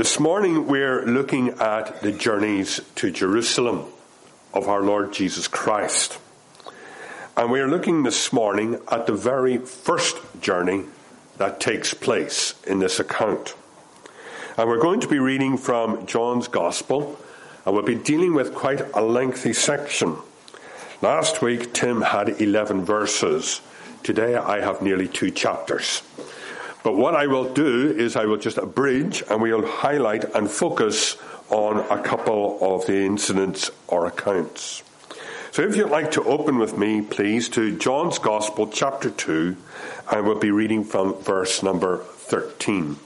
This morning we're looking at the journeys to Jerusalem of our Lord Jesus Christ. And we're looking this morning at the very first journey that takes place in this account. And we're going to be reading from John's Gospel, and we'll be dealing with quite a lengthy section. Last week, Tim had 11 verses. Today, I have nearly two chapters. But what I will do is I will just abridge and we'll highlight and focus on a couple of the incidents or accounts. So if you'd like to open with me, please, to John's Gospel, chapter 2, and we'll be reading from verse number 13.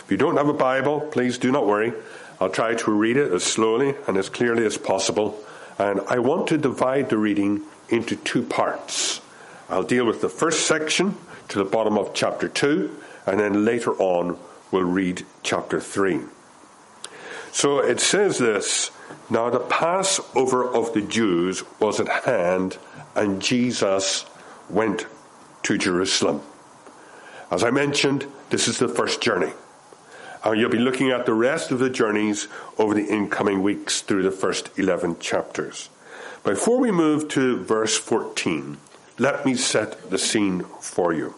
If you don't have a Bible, please do not worry. I'll try to read it as slowly and as clearly as possible. And I want to divide the reading into two parts. I'll deal with the first section to the bottom of chapter 2, and then later on we'll read chapter 3. So it says this Now the Passover of the Jews was at hand, and Jesus went to Jerusalem. As I mentioned, this is the first journey. And you'll be looking at the rest of the journeys over the incoming weeks through the first 11 chapters. Before we move to verse 14, let me set the scene for you.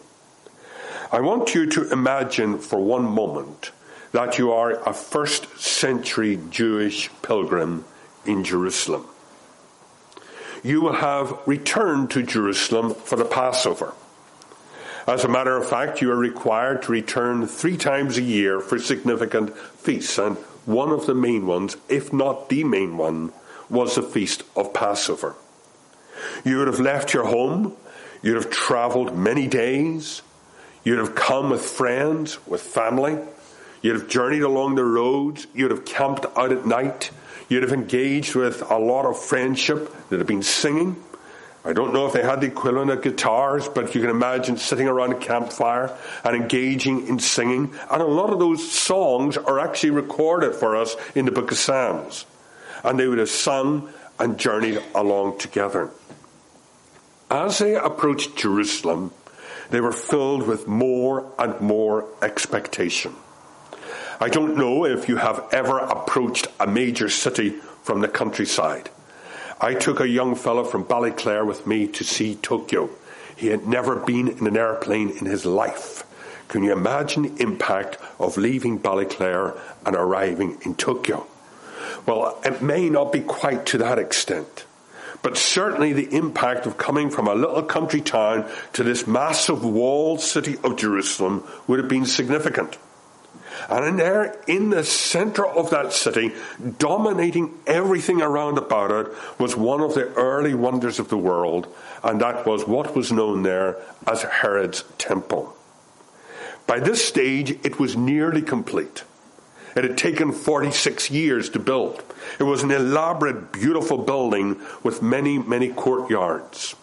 I want you to imagine for one moment that you are a first century Jewish pilgrim in Jerusalem. You will have returned to Jerusalem for the Passover. As a matter of fact, you are required to return three times a year for significant feasts, and one of the main ones, if not the main one, was the feast of Passover. You would have left your home, you'd have traveled many days, You'd have come with friends, with family. You'd have journeyed along the roads. You'd have camped out at night. You'd have engaged with a lot of friendship that have been singing. I don't know if they had the equivalent of guitars, but you can imagine sitting around a campfire and engaging in singing. And a lot of those songs are actually recorded for us in the book of Psalms. And they would have sung and journeyed along together. As they approached Jerusalem, they were filled with more and more expectation. I don't know if you have ever approached a major city from the countryside. I took a young fellow from Ballyclare with me to see Tokyo. He had never been in an airplane in his life. Can you imagine the impact of leaving Ballyclare and arriving in Tokyo? Well, it may not be quite to that extent. But certainly the impact of coming from a little country town to this massive walled city of Jerusalem would have been significant. And in there, in the center of that city, dominating everything around about it, was one of the early wonders of the world, and that was what was known there as Herod's Temple. By this stage, it was nearly complete. It had taken 46 years to build. It was an elaborate, beautiful building with many, many courtyards.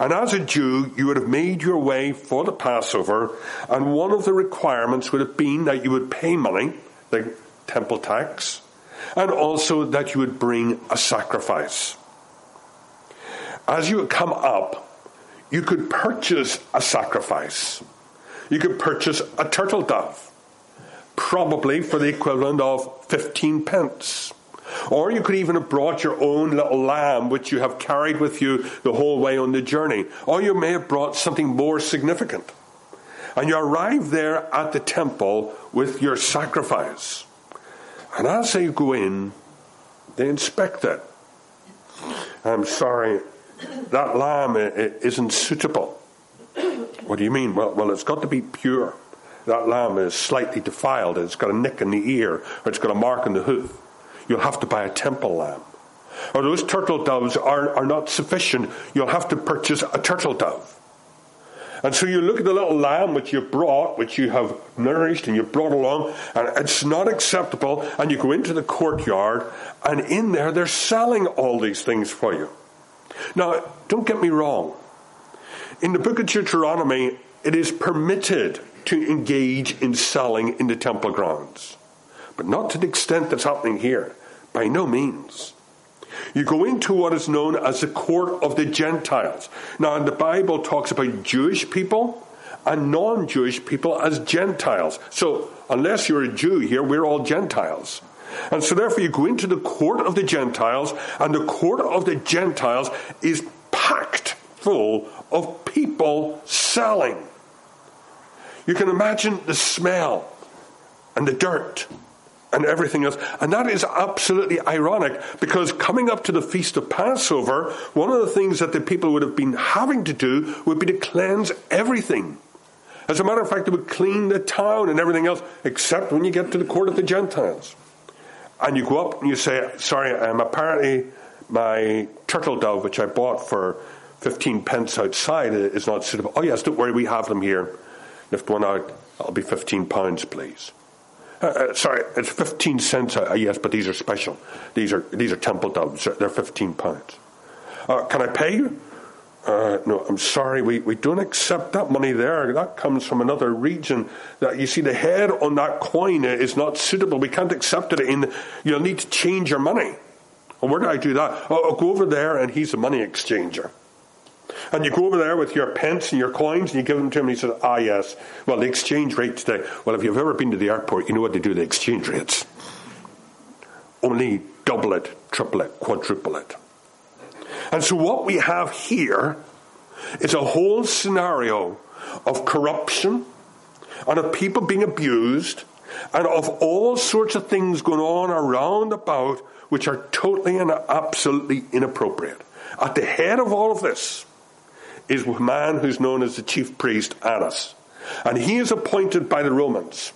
And as a Jew, you would have made your way for the Passover, and one of the requirements would have been that you would pay money, the temple tax, and also that you would bring a sacrifice. As you would come up, you could purchase a sacrifice. You could purchase a turtle dove probably for the equivalent of 15 pence. Or you could even have brought your own little lamb, which you have carried with you the whole way on the journey. Or you may have brought something more significant. And you arrive there at the temple with your sacrifice. And as they go in, they inspect it. I'm sorry, that lamb isn't suitable. What do you mean? Well, well, it's got to be pure that lamb is slightly defiled, it's got a nick in the ear, or it's got a mark in the hoof, you'll have to buy a temple lamb. Or those turtle doves are, are not sufficient, you'll have to purchase a turtle dove. And so you look at the little lamb which you brought, which you have nourished and you brought along, and it's not acceptable. And you go into the courtyard, and in there they're selling all these things for you. Now, don't get me wrong. In the book of Deuteronomy, it is permitted to engage in selling in the temple grounds. But not to the extent that's happening here. By no means. You go into what is known as the court of the Gentiles. Now, the Bible talks about Jewish people and non Jewish people as Gentiles. So, unless you're a Jew here, we're all Gentiles. And so, therefore, you go into the court of the Gentiles, and the court of the Gentiles is packed full of people selling. You can imagine the smell and the dirt and everything else. And that is absolutely ironic because coming up to the feast of Passover, one of the things that the people would have been having to do would be to cleanse everything. As a matter of fact, they would clean the town and everything else, except when you get to the court of the Gentiles. And you go up and you say, Sorry, um, apparently my turtle dove, which I bought for 15 pence outside, is not suitable. Oh, yes, don't worry, we have them here. Lift one out, that'll be 15 pounds, please. Uh, uh, sorry, it's 15 cents. Uh, yes, but these are special. These are these are temple doves. They're 15 pounds. Uh, can I pay you? Uh, no, I'm sorry, we, we don't accept that money there. That comes from another region. That you see, the head on that coin is not suitable. We can't accept it. In you'll need to change your money. Well, where do I do that? Oh, I'll go over there, and he's a money exchanger. And you go over there with your pence and your coins and you give them to him and he says, ah, yes, well, the exchange rate today. Well, if you've ever been to the airport, you know what they do the exchange rates. Only double it, triple it, quadruple it. And so what we have here is a whole scenario of corruption and of people being abused and of all sorts of things going on around about which are totally and absolutely inappropriate. At the head of all of this is a man who's known as the chief priest, Annas. And he is appointed by the Romans.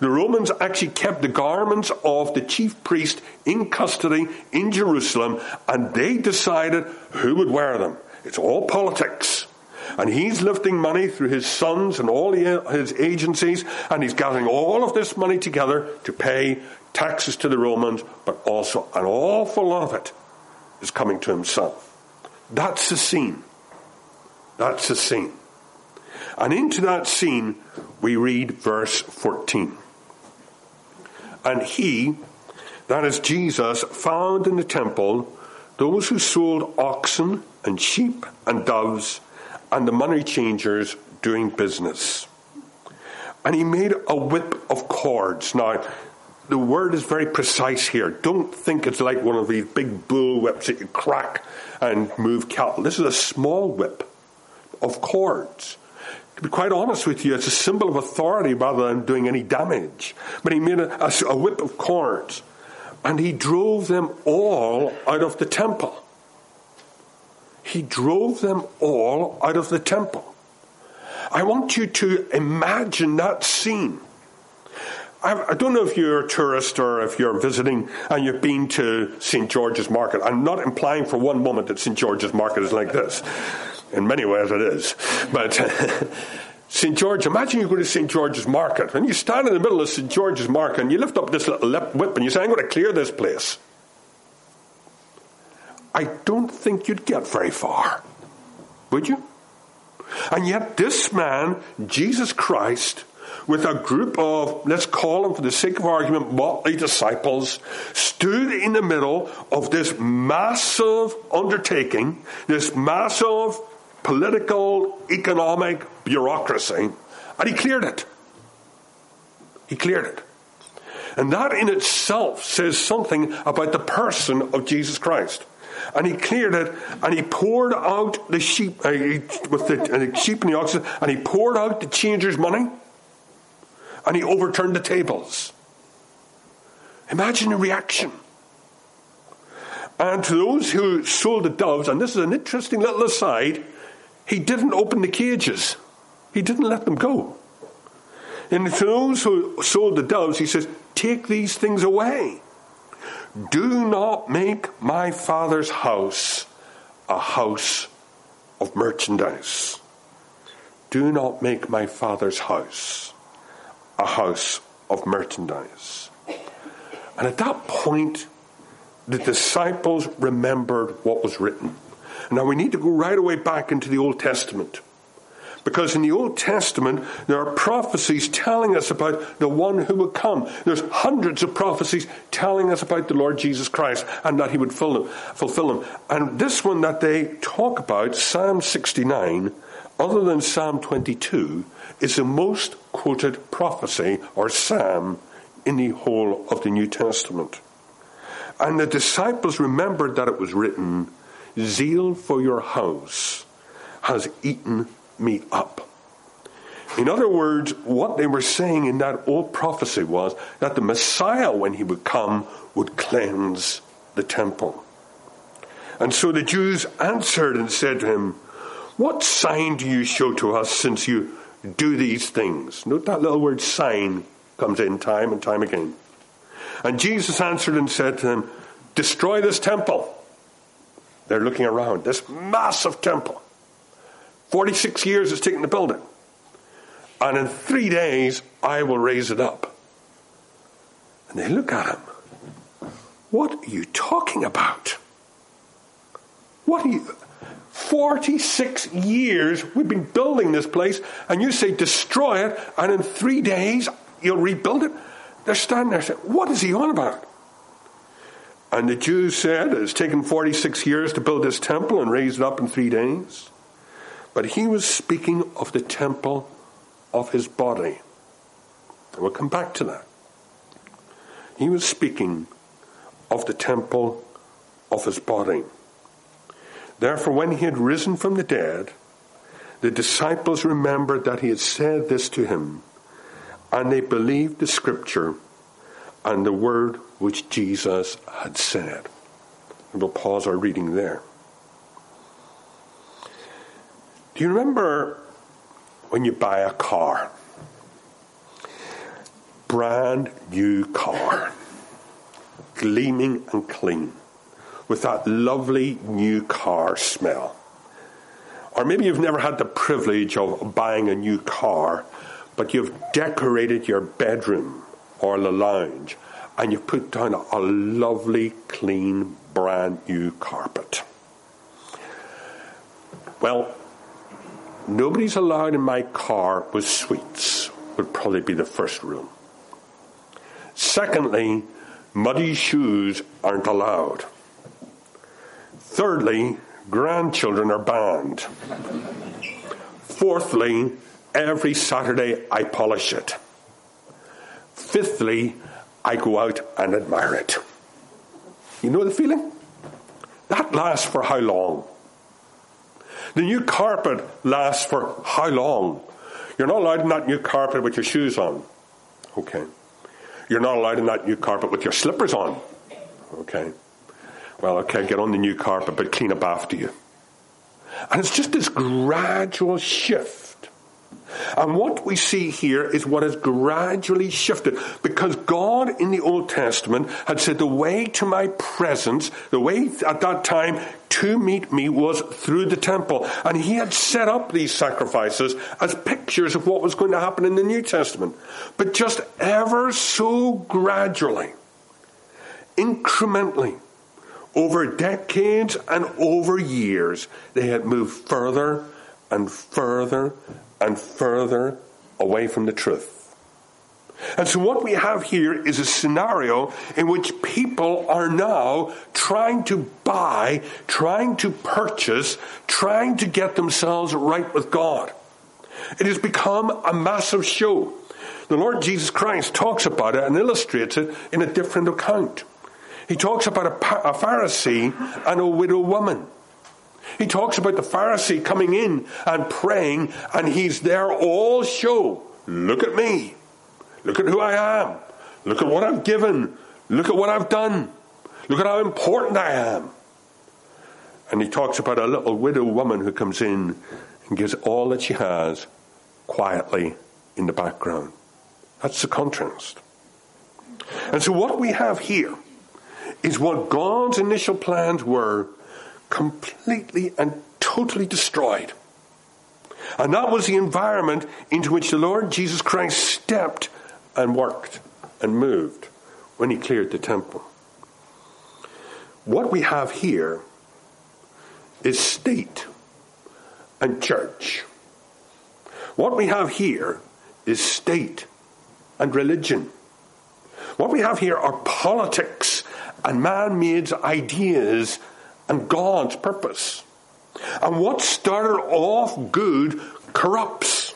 The Romans actually kept the garments of the chief priest in custody in Jerusalem, and they decided who would wear them. It's all politics. And he's lifting money through his sons and all his agencies, and he's gathering all of this money together to pay taxes to the Romans, but also an awful lot of it is coming to himself. That's the scene. That's the scene. And into that scene, we read verse 14. And he, that is Jesus, found in the temple those who sold oxen and sheep and doves and the money changers doing business. And he made a whip of cords. Now, the word is very precise here. Don't think it's like one of these big bull whips that you crack and move cattle. This is a small whip of cords. To be quite honest with you, it's a symbol of authority rather than doing any damage. But he made a, a, a whip of cords and he drove them all out of the temple. He drove them all out of the temple. I want you to imagine that scene. I don't know if you're a tourist or if you're visiting and you've been to St. George's Market. I'm not implying for one moment that St. George's Market is like this. In many ways, it is. But St. George, imagine you go to St. George's Market and you stand in the middle of St. George's Market and you lift up this little whip and you say, I'm going to clear this place. I don't think you'd get very far. Would you? And yet, this man, Jesus Christ, with a group of, let's call them for the sake of argument, motley disciples, stood in the middle of this massive undertaking, this massive political, economic bureaucracy, and he cleared it. He cleared it. And that in itself says something about the person of Jesus Christ. And he cleared it, and he poured out the sheep uh, with the, uh, the sheep and the oxen, and he poured out the changers' money, and he overturned the tables. Imagine the reaction. And to those who sold the doves, and this is an interesting little aside, he didn't open the cages. He didn't let them go. And to those who sold the doves, he says, Take these things away. Do not make my father's house a house of merchandise. Do not make my father's house a house of merchandise. And at that point, the disciples remembered what was written. Now we need to go right away back into the Old Testament. Because in the Old Testament, there are prophecies telling us about the one who would come. There's hundreds of prophecies telling us about the Lord Jesus Christ and that he would fulfill them. And this one that they talk about, Psalm 69, other than Psalm 22, is the most quoted prophecy or psalm in the whole of the New Testament. And the disciples remembered that it was written, Zeal for your house has eaten me up. In other words, what they were saying in that old prophecy was that the Messiah, when he would come, would cleanse the temple. And so the Jews answered and said to him, What sign do you show to us since you do these things? Note that little word sign comes in time and time again. And Jesus answered and said to them, Destroy this temple. They're looking around, this massive temple. 46 years it's taken to build it. And in three days, I will raise it up. And they look at him. What are you talking about? What are you. 46 years we've been building this place, and you say destroy it, and in three days you'll rebuild it? They're standing there saying, What is he on about? And the Jews said, It's taken 46 years to build this temple and raise it up in three days. But he was speaking of the temple of his body. And we'll come back to that. He was speaking of the temple of his body. Therefore, when he had risen from the dead, the disciples remembered that he had said this to him, and they believed the scripture and the word which Jesus had said. We'll pause our reading there. Do you remember when you buy a car? Brand new car, gleaming and clean, with that lovely new car smell. Or maybe you've never had the privilege of buying a new car, but you've decorated your bedroom or the lounge and you've put down a lovely, clean, brand new carpet. Well, Nobody's allowed in my car with sweets, would probably be the first rule. Secondly, muddy shoes aren't allowed. Thirdly, grandchildren are banned. Fourthly, every Saturday I polish it. Fifthly, I go out and admire it. You know the feeling? That lasts for how long? The new carpet lasts for how long? You're not allowed in that new carpet with your shoes on. Okay. You're not allowed in that new carpet with your slippers on. Okay. Well, okay, get on the new carpet, but clean up after you. And it's just this gradual shift and what we see here is what has gradually shifted because God in the Old Testament had said the way to my presence, the way at that time to meet me was through the temple. And he had set up these sacrifices as pictures of what was going to happen in the New Testament. But just ever so gradually, incrementally, over decades and over years, they had moved further and further and further away from the truth. And so what we have here is a scenario in which people are now trying to buy, trying to purchase, trying to get themselves right with God. It has become a massive show. The Lord Jesus Christ talks about it and illustrates it in a different account. He talks about a, Pharisee and a widow woman. He talks about the Pharisee coming in and praying, and he's there all show. Look at me. Look at who I am. Look at what I've given. Look at what I've done. Look at how important I am. And he talks about a little widow woman who comes in and gives all that she has quietly in the background. That's the contrast. And so, what we have here is what God's initial plans were completely and totally destroyed. And that was the environment into which the Lord Jesus Christ stepped and worked and moved when he cleared the temple. What we have here is state and church. What we have here is state and religion. What we have here are politics and man made ideas and God's purpose. And what started off good corrupts.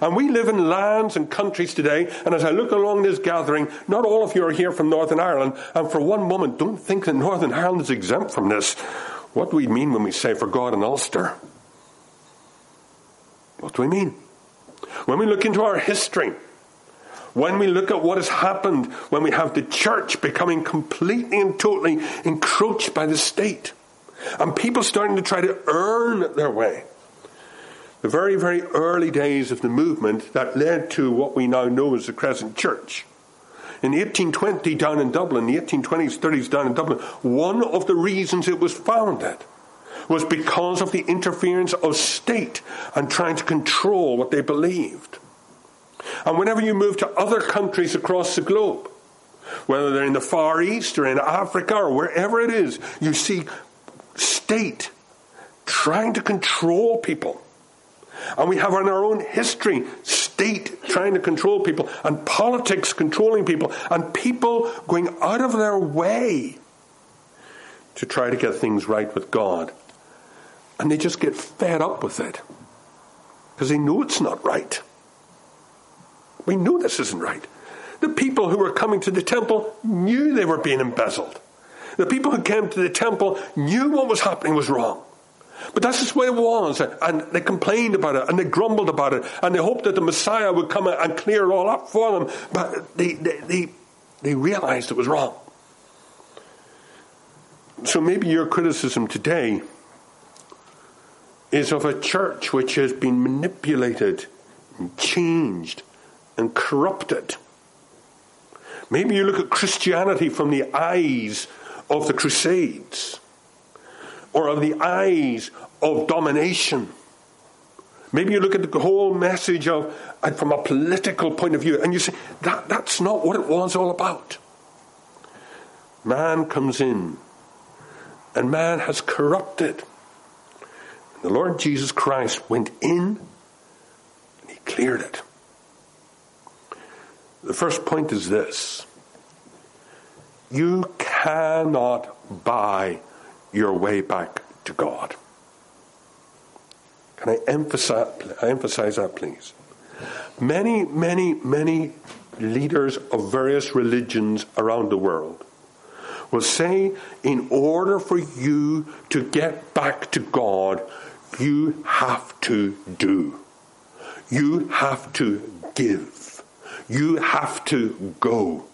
And we live in lands and countries today, and as I look along this gathering, not all of you are here from Northern Ireland, and for one moment don't think that Northern Ireland is exempt from this. What do we mean when we say for God in Ulster? What do we mean? When we look into our history, when we look at what has happened when we have the church becoming completely and totally encroached by the state, and people starting to try to earn their way. The very, very early days of the movement that led to what we now know as the Crescent Church. In 1820 down in Dublin, the 1820s, 30s down in Dublin, one of the reasons it was founded was because of the interference of state and trying to control what they believed. And whenever you move to other countries across the globe, whether they're in the Far East or in Africa or wherever it is, you see state trying to control people. And we have in our own history state trying to control people and politics controlling people and people going out of their way to try to get things right with God. And they just get fed up with it because they know it's not right. We know this isn't right. The people who were coming to the temple knew they were being embezzled. The people who came to the temple knew what was happening was wrong. But that's just the way it was. And they complained about it and they grumbled about it and they hoped that the Messiah would come and clear it all up for them. But they, they, they, they realized it was wrong. So maybe your criticism today is of a church which has been manipulated and changed and corrupted. Maybe you look at Christianity from the eyes of the Crusades or of the eyes of domination. Maybe you look at the whole message of uh, from a political point of view and you say that that's not what it was all about. Man comes in and man has corrupted. The Lord Jesus Christ went in and he cleared it. The first point is this you cannot buy your way back to God. Can I emphasize, I emphasize that, please? Many, many, many leaders of various religions around the world will say, in order for you to get back to God, you have to do. You have to give. You have to go.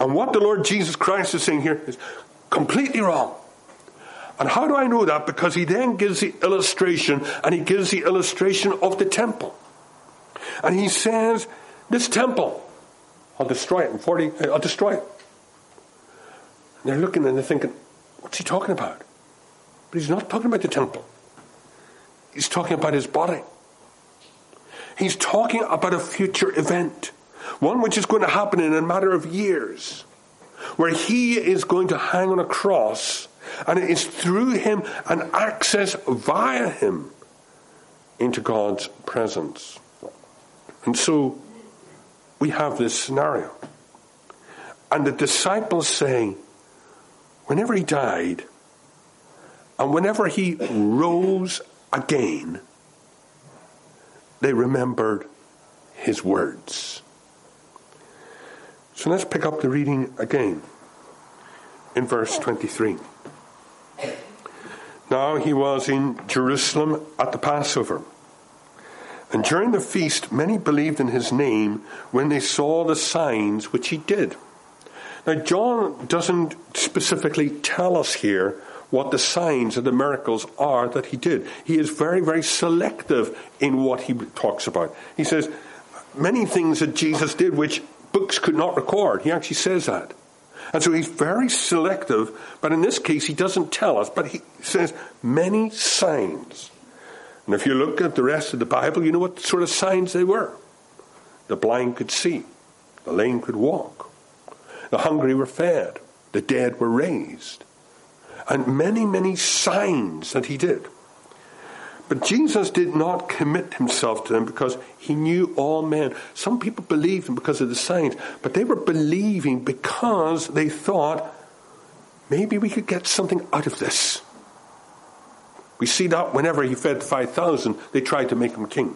And what the Lord Jesus Christ is saying here is completely wrong. And how do I know that? Because he then gives the illustration, and he gives the illustration of the temple. And he says, This temple, I'll destroy it in 40, uh, I'll destroy it. And they're looking and they're thinking, What's he talking about? But he's not talking about the temple, he's talking about his body. He's talking about a future event one which is going to happen in a matter of years, where he is going to hang on a cross, and it is through him and access via him into God's presence. And so we have this scenario. And the disciples saying, whenever he died, and whenever he rose again, they remembered his words. So let's pick up the reading again in verse 23. Now he was in Jerusalem at the Passover. And during the feast, many believed in his name when they saw the signs which he did. Now, John doesn't specifically tell us here what the signs and the miracles are that he did. He is very, very selective in what he talks about. He says, many things that Jesus did which books could not record. He actually says that. And so he's very selective, but in this case he doesn't tell us, but he says many signs. And if you look at the rest of the Bible, you know what sort of signs they were. The blind could see, the lame could walk, the hungry were fed, the dead were raised, and many, many signs that he did. But Jesus did not commit himself to them because he knew all men. Some people believed him because of the signs, but they were believing because they thought maybe we could get something out of this. We see that whenever he fed 5,000, they tried to make him king.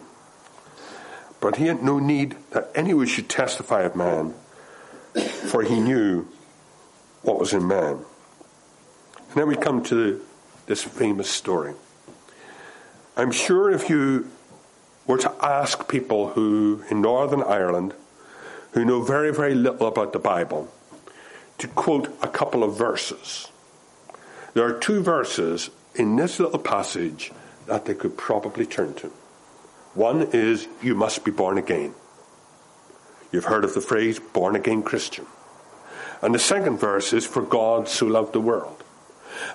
But he had no need that anyone should testify of man, for he knew what was in man. Then we come to this famous story. I'm sure if you were to ask people who, in Northern Ireland, who know very, very little about the Bible, to quote a couple of verses, there are two verses in this little passage that they could probably turn to. One is, You must be born again. You've heard of the phrase born again Christian. And the second verse is, For God so loved the world.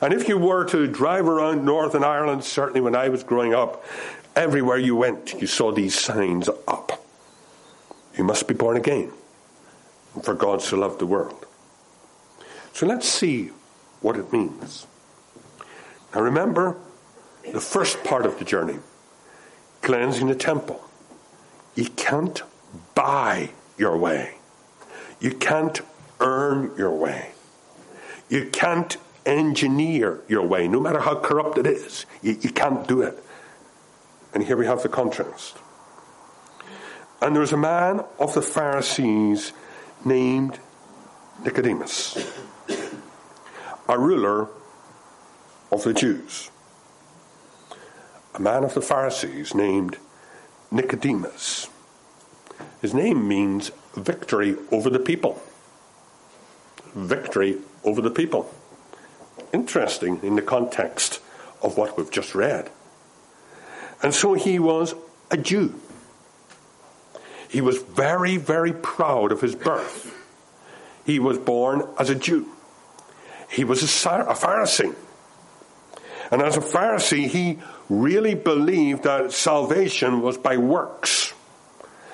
And if you were to drive around Northern Ireland, certainly when I was growing up, everywhere you went, you saw these signs up. You must be born again. For God so loved the world. So let's see what it means. Now remember the first part of the journey cleansing the temple. You can't buy your way, you can't earn your way, you can't engineer your way, no matter how corrupt it is. You, you can't do it. And here we have the contrast. And there was a man of the Pharisees named Nicodemus, a ruler of the Jews. A man of the Pharisees named Nicodemus. His name means victory over the people. Victory over the people. Interesting in the context of what we've just read. And so he was a Jew. He was very, very proud of his birth. He was born as a Jew. He was a Pharisee. And as a Pharisee, he really believed that salvation was by works.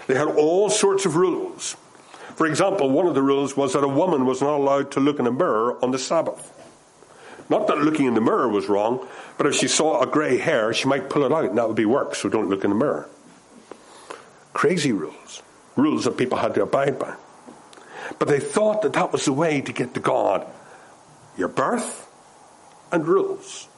They had all sorts of rules. For example, one of the rules was that a woman was not allowed to look in a mirror on the Sabbath. Not that looking in the mirror was wrong, but if she saw a grey hair, she might pull it out, and that would be work, so don't look in the mirror. Crazy rules. Rules that people had to abide by. But they thought that that was the way to get to God. Your birth and rules.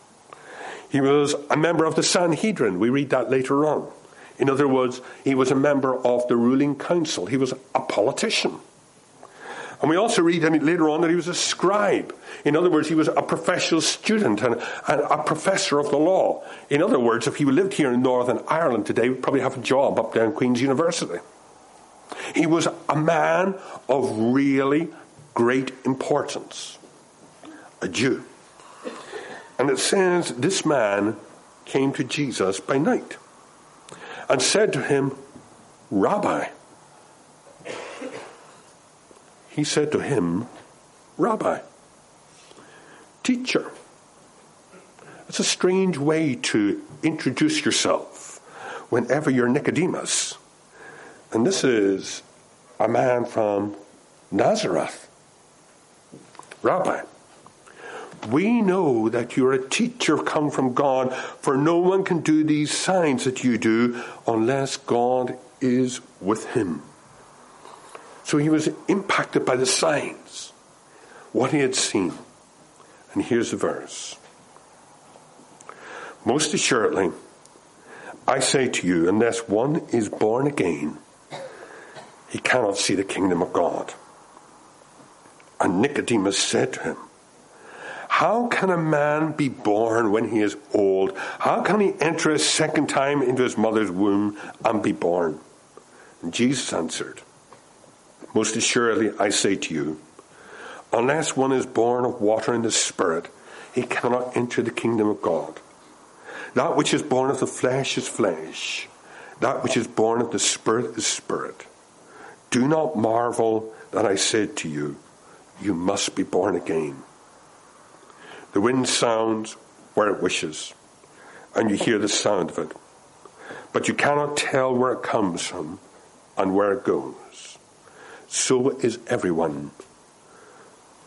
He was a member of the Sanhedrin. We read that later on. In other words, he was a member of the ruling council. He was a politician. And we also read later on that he was a scribe. In other words, he was a professional student and, and, a professor of the law. In other words, if he lived here in Northern Ireland today, he'd probably have a job up there in Queen's University. He was a man of really great importance, a Jew. And it says this man came to Jesus by night and said to him, Rabbi. He said to him, Rabbi, teacher. It's a strange way to introduce yourself whenever you're Nicodemus. And this is a man from Nazareth. Rabbi, we know that you're a teacher come from God, for no one can do these signs that you do unless God is with him. So he was impacted by the signs, what he had seen. And here's the verse Most assuredly, I say to you, unless one is born again, he cannot see the kingdom of God. And Nicodemus said to him, how can a man be born when he is old? How can he enter a second time into his mother's womb and be born? And Jesus answered, Most assuredly, I say to you, unless one is born of water and the Spirit, he cannot enter the kingdom of God. That which is born of the flesh is flesh, that which is born of the Spirit is spirit. Do not marvel that I said to you, You must be born again. The wind sounds where it wishes, and you hear the sound of it. But you cannot tell where it comes from and where it goes. So is everyone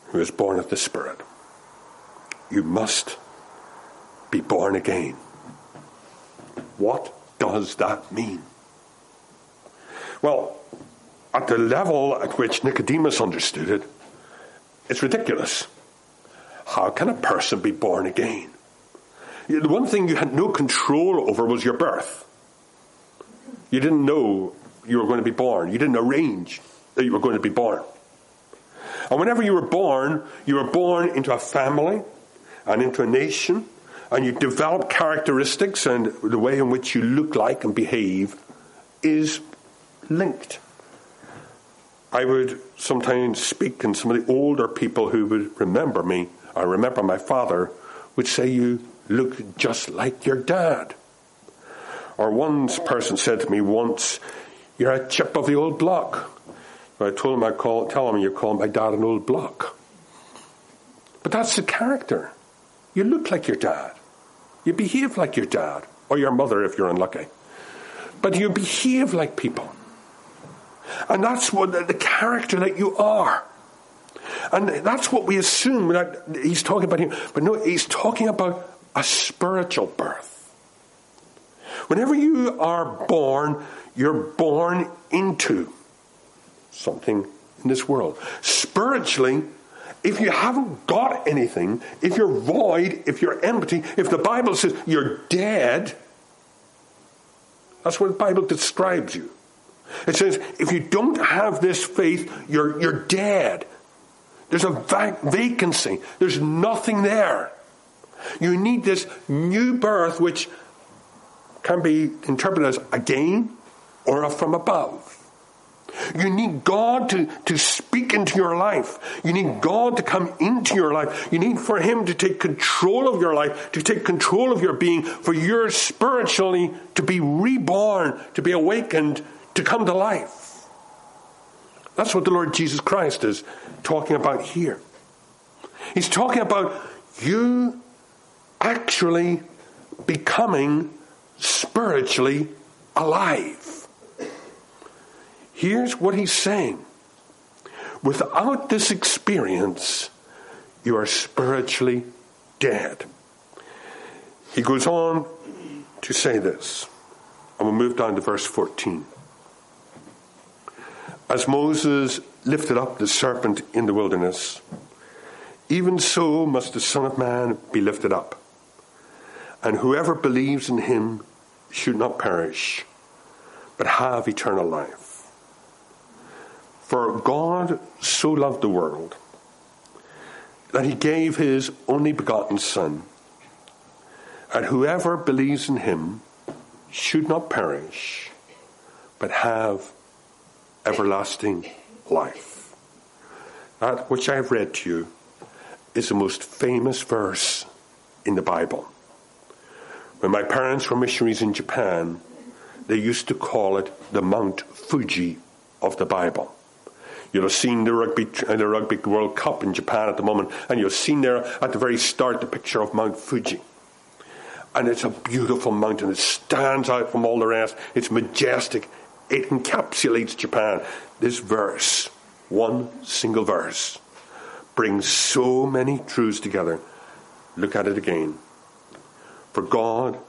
who is born of the Spirit. You must be born again. What does that mean? Well, at the level at which Nicodemus understood it, it's ridiculous. How can a person be born again? The one thing you had no control over was your birth. You didn't know you were going to be born. You didn't arrange that you were going to be born. And whenever you were born, you were born into a family and into a nation, and you develop characteristics, and the way in which you look like and behave is linked. I would sometimes speak, and some of the older people who would remember me, I remember my father, would say, You look just like your dad. Or one person said to me once, You're a chip of the old block. I told him I'd call, tell him you call my dad an old block. But that's the character. You look like your dad. You behave like your dad, or your mother if you're unlucky. But you behave like people. And that's what the, the character that you are. And that's what we assume that he's talking about here. But no, he's talking about a spiritual birth. Whenever you are born, you're born into something in this world. Spiritually, if you haven't got anything, if you're void, if you're empty, if the Bible says you're dead, that's what the Bible describes you. It says if you don't have this faith, you're, you're dead. There's a vac- vacancy. There's nothing there. You need this new birth, which can be interpreted as again or from above. You need God to, to speak into your life. You need God to come into your life. You need for Him to take control of your life, to take control of your being, for you spiritually to be reborn, to be awakened, to come to life. That's what the Lord Jesus Christ is talking about here. He's talking about you actually becoming spiritually alive. Here's what he's saying without this experience, you are spiritually dead. He goes on to say this, and we'll move down to verse 14. As Moses lifted up the serpent in the wilderness, even so must the Son of Man be lifted up. And whoever believes in him should not perish, but have eternal life. For God so loved the world that he gave his only begotten Son, and whoever believes in him should not perish, but have everlasting life. That which I have read to you is the most famous verse in the Bible. When my parents were missionaries in Japan, they used to call it the Mount Fuji of the Bible. You'll have seen the rugby, the rugby World Cup in Japan at the moment, and you've seen there at the very start the picture of Mount Fuji. And it's a beautiful mountain. It stands out from all the rest. It's majestic. It encapsulates Japan. This verse, one single verse, brings so many truths together. Look at it again. For God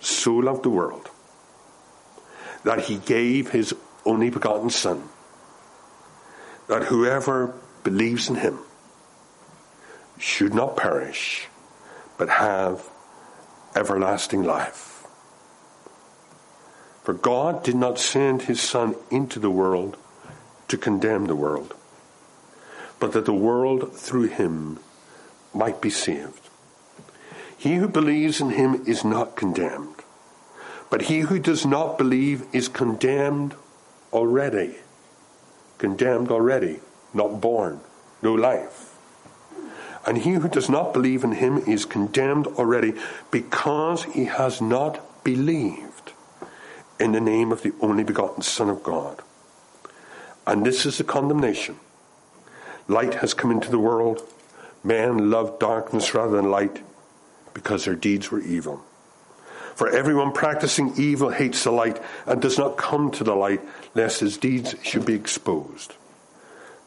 so loved the world that he gave his only begotten Son that whoever believes in him should not perish, but have everlasting life. For God did not send his Son into the world to condemn the world, but that the world through him might be saved. He who believes in him is not condemned, but he who does not believe is condemned already condemned already, not born, no life. And he who does not believe in him is condemned already because he has not believed in the name of the only begotten Son of God. And this is the condemnation. Light has come into the world. Men loved darkness rather than light because their deeds were evil. For everyone practicing evil hates the light and does not come to the light, lest his deeds should be exposed.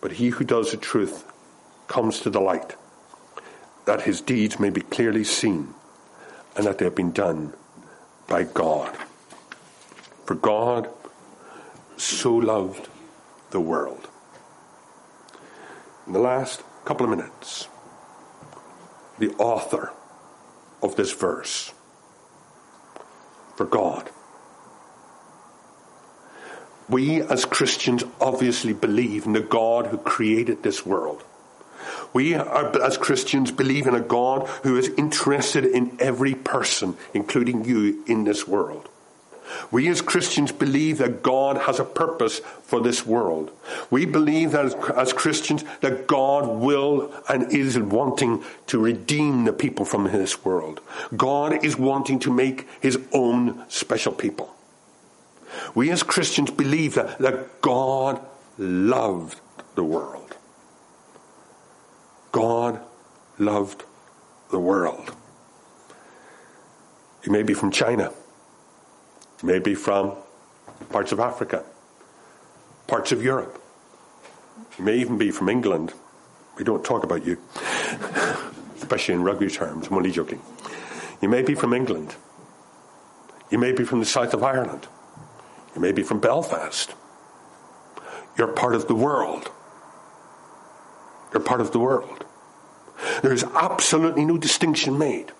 But he who does the truth comes to the light, that his deeds may be clearly seen, and that they have been done by God. For God so loved the world. In the last couple of minutes, the author of this verse for God. We as Christians obviously believe in the God who created this world. We are, as Christians believe in a God who is interested in every person, including you, in this world. We as Christians believe that God has a purpose for this world. We believe that as, as, Christians that God will and is wanting to redeem the people from this world. God is wanting to make his own special people. We as Christians believe that, that God loved the world. God loved the world. You may be from China. You may be from parts of Africa, parts of Europe. You may even be from England. We don't talk about you, especially in rugby terms. I'm only joking. You may be from England. You may be from the south of Ireland. You may be from Belfast. You're part of the world. You're part of the world. There is absolutely no distinction made.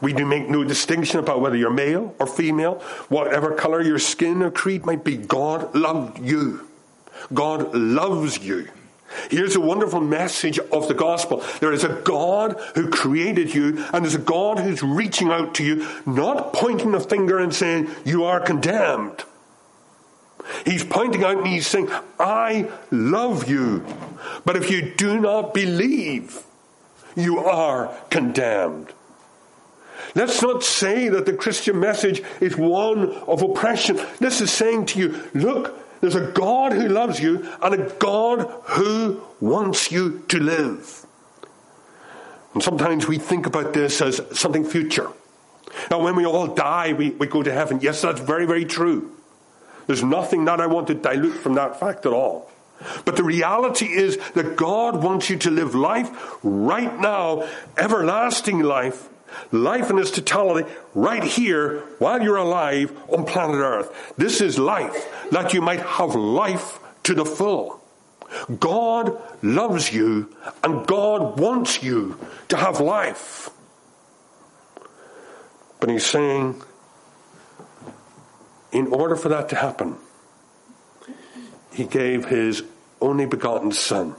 We do make no distinction about whether you're male or female, whatever color your skin or creed might be. God loved you. God loves you. Here's a wonderful message of the gospel. There is a God who created you, and there's a God who's reaching out to you, not pointing a finger and saying, You are condemned. He's pointing out and he's saying, I love you. But if you do not believe, you are condemned. Let's not say that the Christian message is one of oppression. This is saying to you, look, there's a God who loves you and a God who wants you to live. And sometimes we think about this as something future. Now, when we all die, we, we go to heaven. Yes, that's very, very true. There's nothing that I want to dilute from that fact at all. But the reality is that God wants you to live life right now, everlasting life, life in its totality, right here, while you're alive on planet Earth. This is life, that you might have life to the full. God loves you, and God wants you to have life. But He's saying, in order for that to happen, he gave his only begotten Son,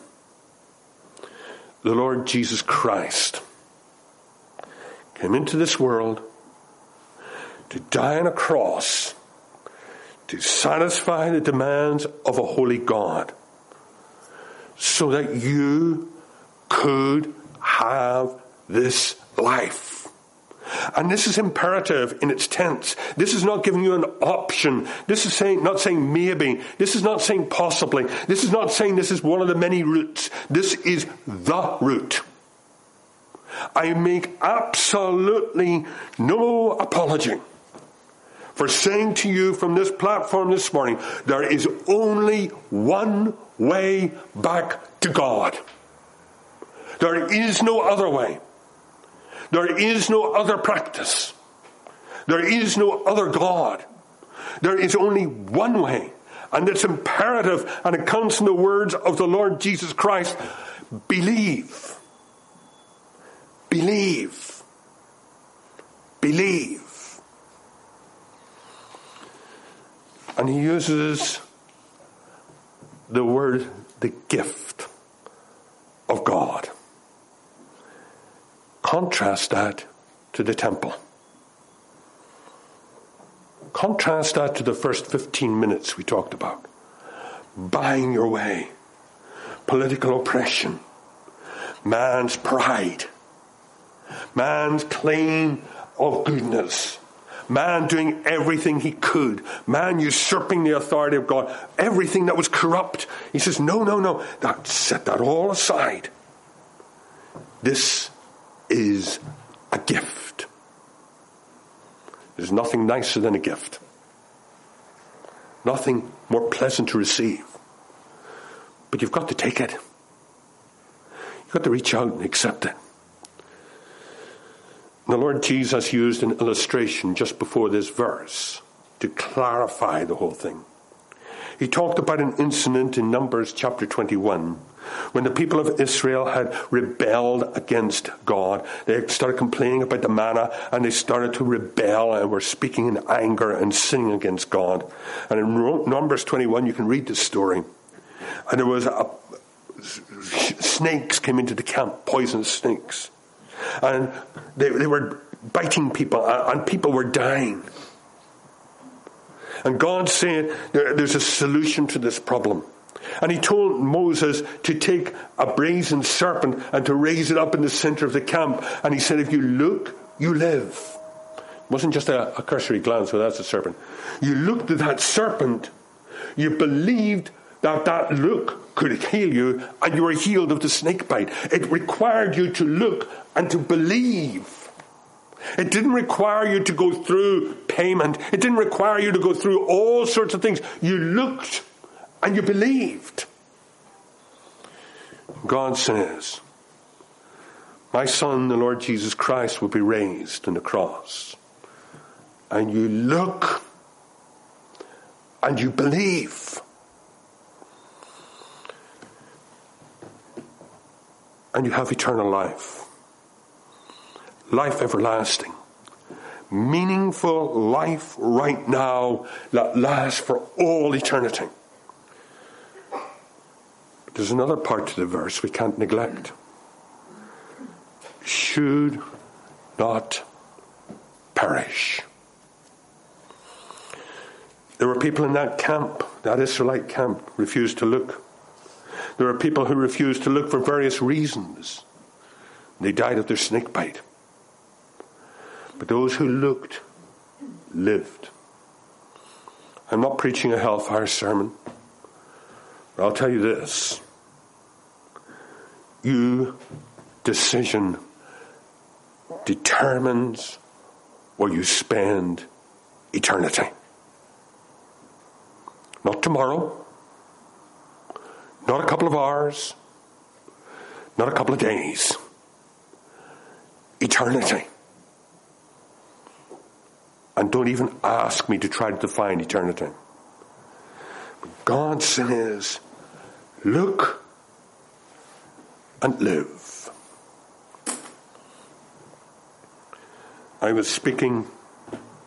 the Lord Jesus Christ, came into this world to die on a cross to satisfy the demands of a holy God so that you could have this life. And this is imperative in its tense. This is not giving you an option. This is saying, not saying maybe. This is not saying possibly. This is not saying this is one of the many routes. This is the route. I make absolutely no apology for saying to you from this platform this morning, there is only one way back to God. There is no other way. There is no other practice. There is no other God. There is only one way. And it's imperative, and it comes from the words of the Lord Jesus Christ believe. Believe. Believe. And he uses the word the gift of God. Contrast that to the temple. Contrast that to the first 15 minutes we talked about. Buying your way, political oppression, man's pride, man's claim of goodness, man doing everything he could, man usurping the authority of God, everything that was corrupt. He says, No, no, no, that, set that all aside. This is a gift. There's nothing nicer than a gift. Nothing more pleasant to receive. But you've got to take it. You've got to reach out and accept it. The Lord Jesus used an illustration just before this verse to clarify the whole thing. He talked about an incident in Numbers chapter 21 When the people of Israel had rebelled against God, they started complaining about the manna and they started to rebel and were speaking in anger and sinning against God. And in Numbers 21, you can read the story. And there was a, snakes came into the camp, poisonous snakes. And they, they were biting people uh, and people were dying. And God said there, there's a solution to this problem. And he told Moses to take a brazen serpent and to raise it up in the center of the camp. And he said, if you look, you live. It wasn't just a, a cursory glance, well, that's a serpent. You looked at that serpent, you believed that that look could heal you, and you were healed of the snake bite. It required you to look and to believe. It didn't require you to go through payment. It didn't require you to go through all sorts of things. You looked and you believed. God says, My son, the Lord Jesus Christ, will be raised in the cross. And you look and you believe. And you have eternal life. Life everlasting. Meaningful life right now that lasts for all eternity. But There's another part to the verse we can't neglect. Should not perish. There were people in that camp, that Israelite camp, refused to look. There were people who refused to look for various reasons. They died of their snake bite. But those who looked lived. I'm not preaching a hellfire sermon. But I'll tell you this. Your decision determines where you spend eternity. Not tomorrow, not a couple of hours, not a couple of days. Eternity. And don't even ask me to try to define eternity. God says, look and live. I was speaking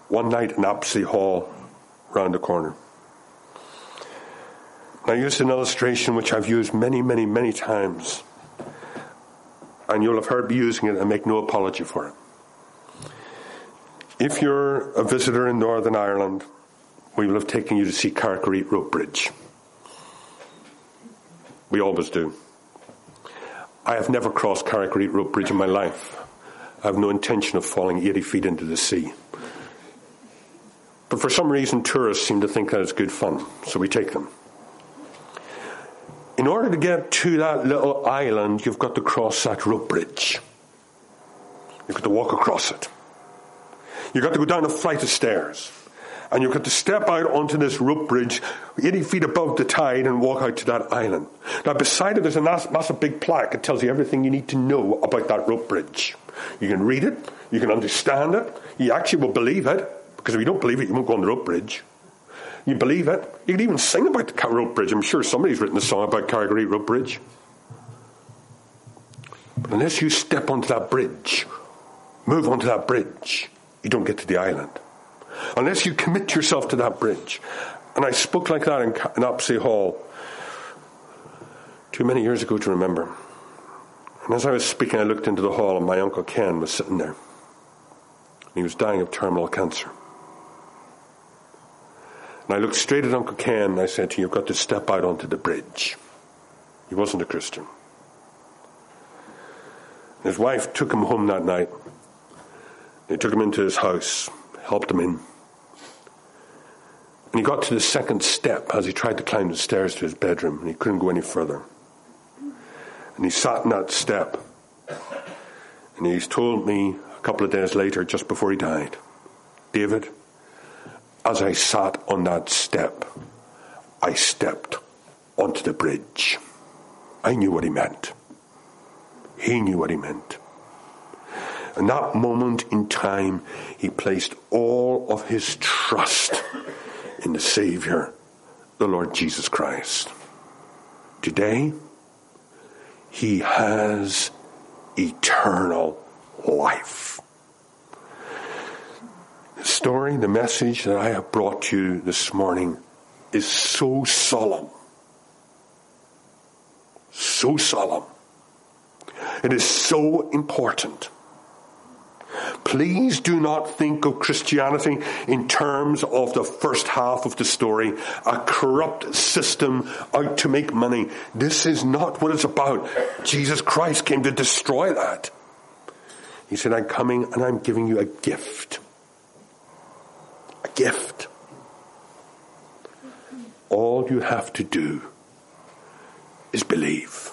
one night in Apsley Hall round the corner. I used an illustration which I've used many, many, many times. And you'll have heard me using it and make no apology for it. If you're a visitor in Northern Ireland we will have taken you to see Carrick-a-Rede Rope Bridge. We always do. I have never crossed Carrick-a-Rede Rope Bridge in my life. I have no intention of falling 80 feet into the sea. But for some reason, tourists seem to think that it's good fun, so we take them. In order to get to that little island, you've got to cross that rope bridge. You've got to walk across it. You've got to go down a flight of stairs and you've got to step out onto this rope bridge 80 feet above the tide and walk out to that island. Now, beside it, there's a massive big plaque that tells you everything you need to know about that rope bridge. You can read it, you can understand it, you actually will believe it, because if you don't believe it, you won't go on the rope bridge. You believe it. You can even sing about the rope bridge. I'm sure somebody's written a song about Calgary rope bridge. But unless you step onto that bridge, move onto that bridge, you don't get to the island unless you commit yourself to that bridge. And I spoke like that in, in Apsley Hall too many years ago to remember. And as I was speaking, I looked into the hall, and my Uncle Ken was sitting there. And He was dying of terminal cancer. And I looked straight at Uncle Ken and I said to him, You've got to step out onto the bridge. He wasn't a Christian. His wife took him home that night. They took him into his house helped him in. And he got to the second step as he tried to climb the stairs to his bedroom, and he couldn't go any further. And he sat in that step. And he's told me a couple of days later, just before he died, David, as I sat on that step, I stepped onto the bridge. I knew what he meant. He knew what he meant. In that moment in time, he placed all of his trust in the Savior, the Lord Jesus Christ. Today, he has eternal life. The story, the message that I have brought you this morning is so solemn. So solemn. It is so important. Please do not think of Christianity in terms of the first half of the story, a corrupt system out to make money. This is not what it's about. Jesus Christ came to destroy that. He said, I'm coming and I'm giving you a gift. A gift. All you have to do is believe.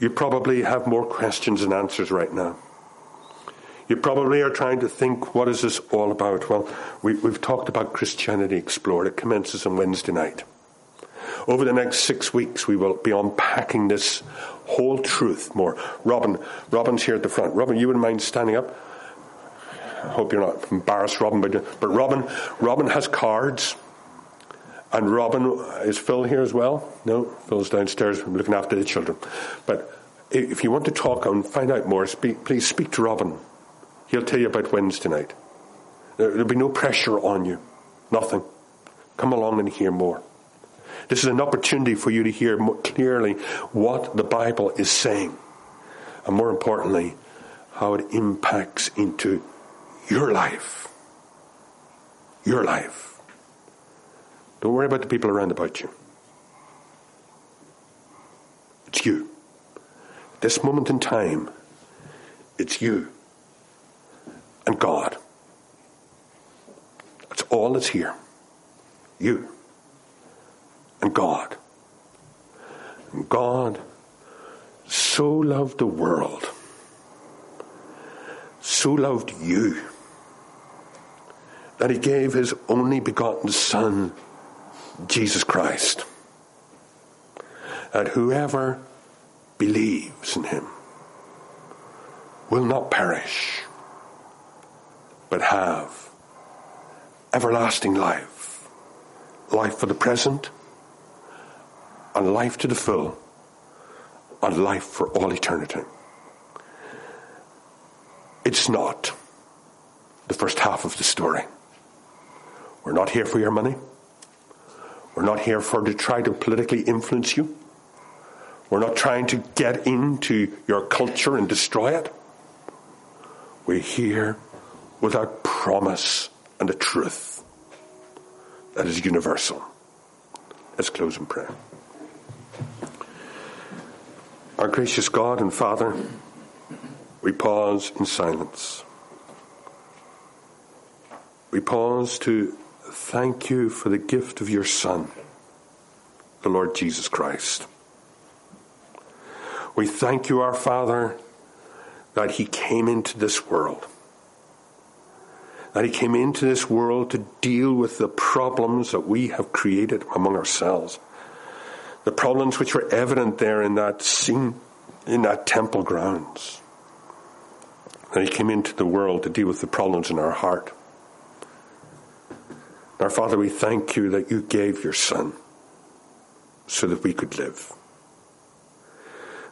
You probably have more questions than answers right now. You probably are trying to think, what is this all about? Well, we, have talked about Christianity Explored. It commences on Wednesday night. Over the next six weeks, we will be unpacking this whole truth more. Robin, Robin's here at the front. Robin, you wouldn't mind standing up? I hope you're not embarrassed, Robin, but, but Robin, Robin has cards. And Robin, is Phil here as well? No, Phil's downstairs looking after the children. But if you want to talk and find out more, speak, please speak to Robin. He'll tell you about Wednesday night. There'll be no pressure on you. Nothing. Come along and hear more. This is an opportunity for you to hear more clearly what the Bible is saying. And more importantly, how it impacts into your life. Your life. Don't worry about the people around about you. It's you. This moment in time, it's you and God. That's all that's here. You and God. And God so loved the world, so loved you, that he gave his only begotten Son, Jesus Christ. That whoever believes in him will not perish, but have everlasting life. Life for the present and life to the full and life for all eternity. It's not the first half of the story. We're not here for your money. We're not here for to try to politically influence you. We're not trying to get into your culture and destroy it. We're here with a promise and a truth that is universal. Let's close in prayer. Our gracious God and Father, we pause in silence. We pause to thank you for the gift of your Son, the Lord Jesus Christ. We thank you, our Father, that He came into this world. That He came into this world to deal with the problems that we have created among ourselves the problems which were evident there in that scene, in that temple grounds. That he came into the world to deal with the problems in our heart. Our Father, we thank you that you gave your Son so that we could live.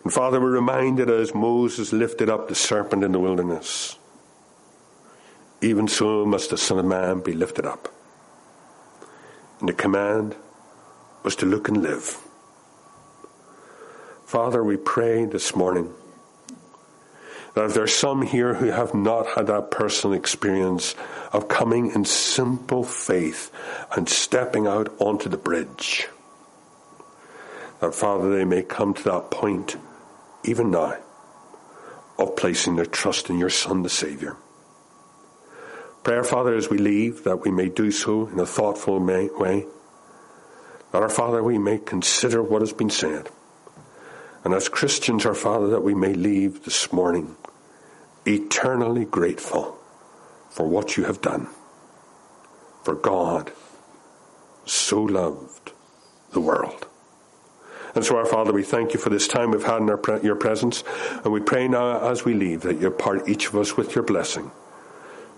And Father, we're reminded as Moses lifted up the serpent in the wilderness, even so must the Son of Man be lifted up. And the command was to look and live. Father, we pray this morning that if there's some here who have not had that personal experience of coming in simple faith and stepping out onto the bridge, that Father, they may come to that point, even now, of placing their trust in your Son, the Saviour. Prayer, Father, as we leave, that we may do so in a thoughtful way, that our Father, we may consider what has been said and as Christians, our Father, that we may leave this morning eternally grateful for what you have done. For God so loved the world. And so, our Father, we thank you for this time we've had in our, your presence, and we pray now as we leave that you part each of us with your blessing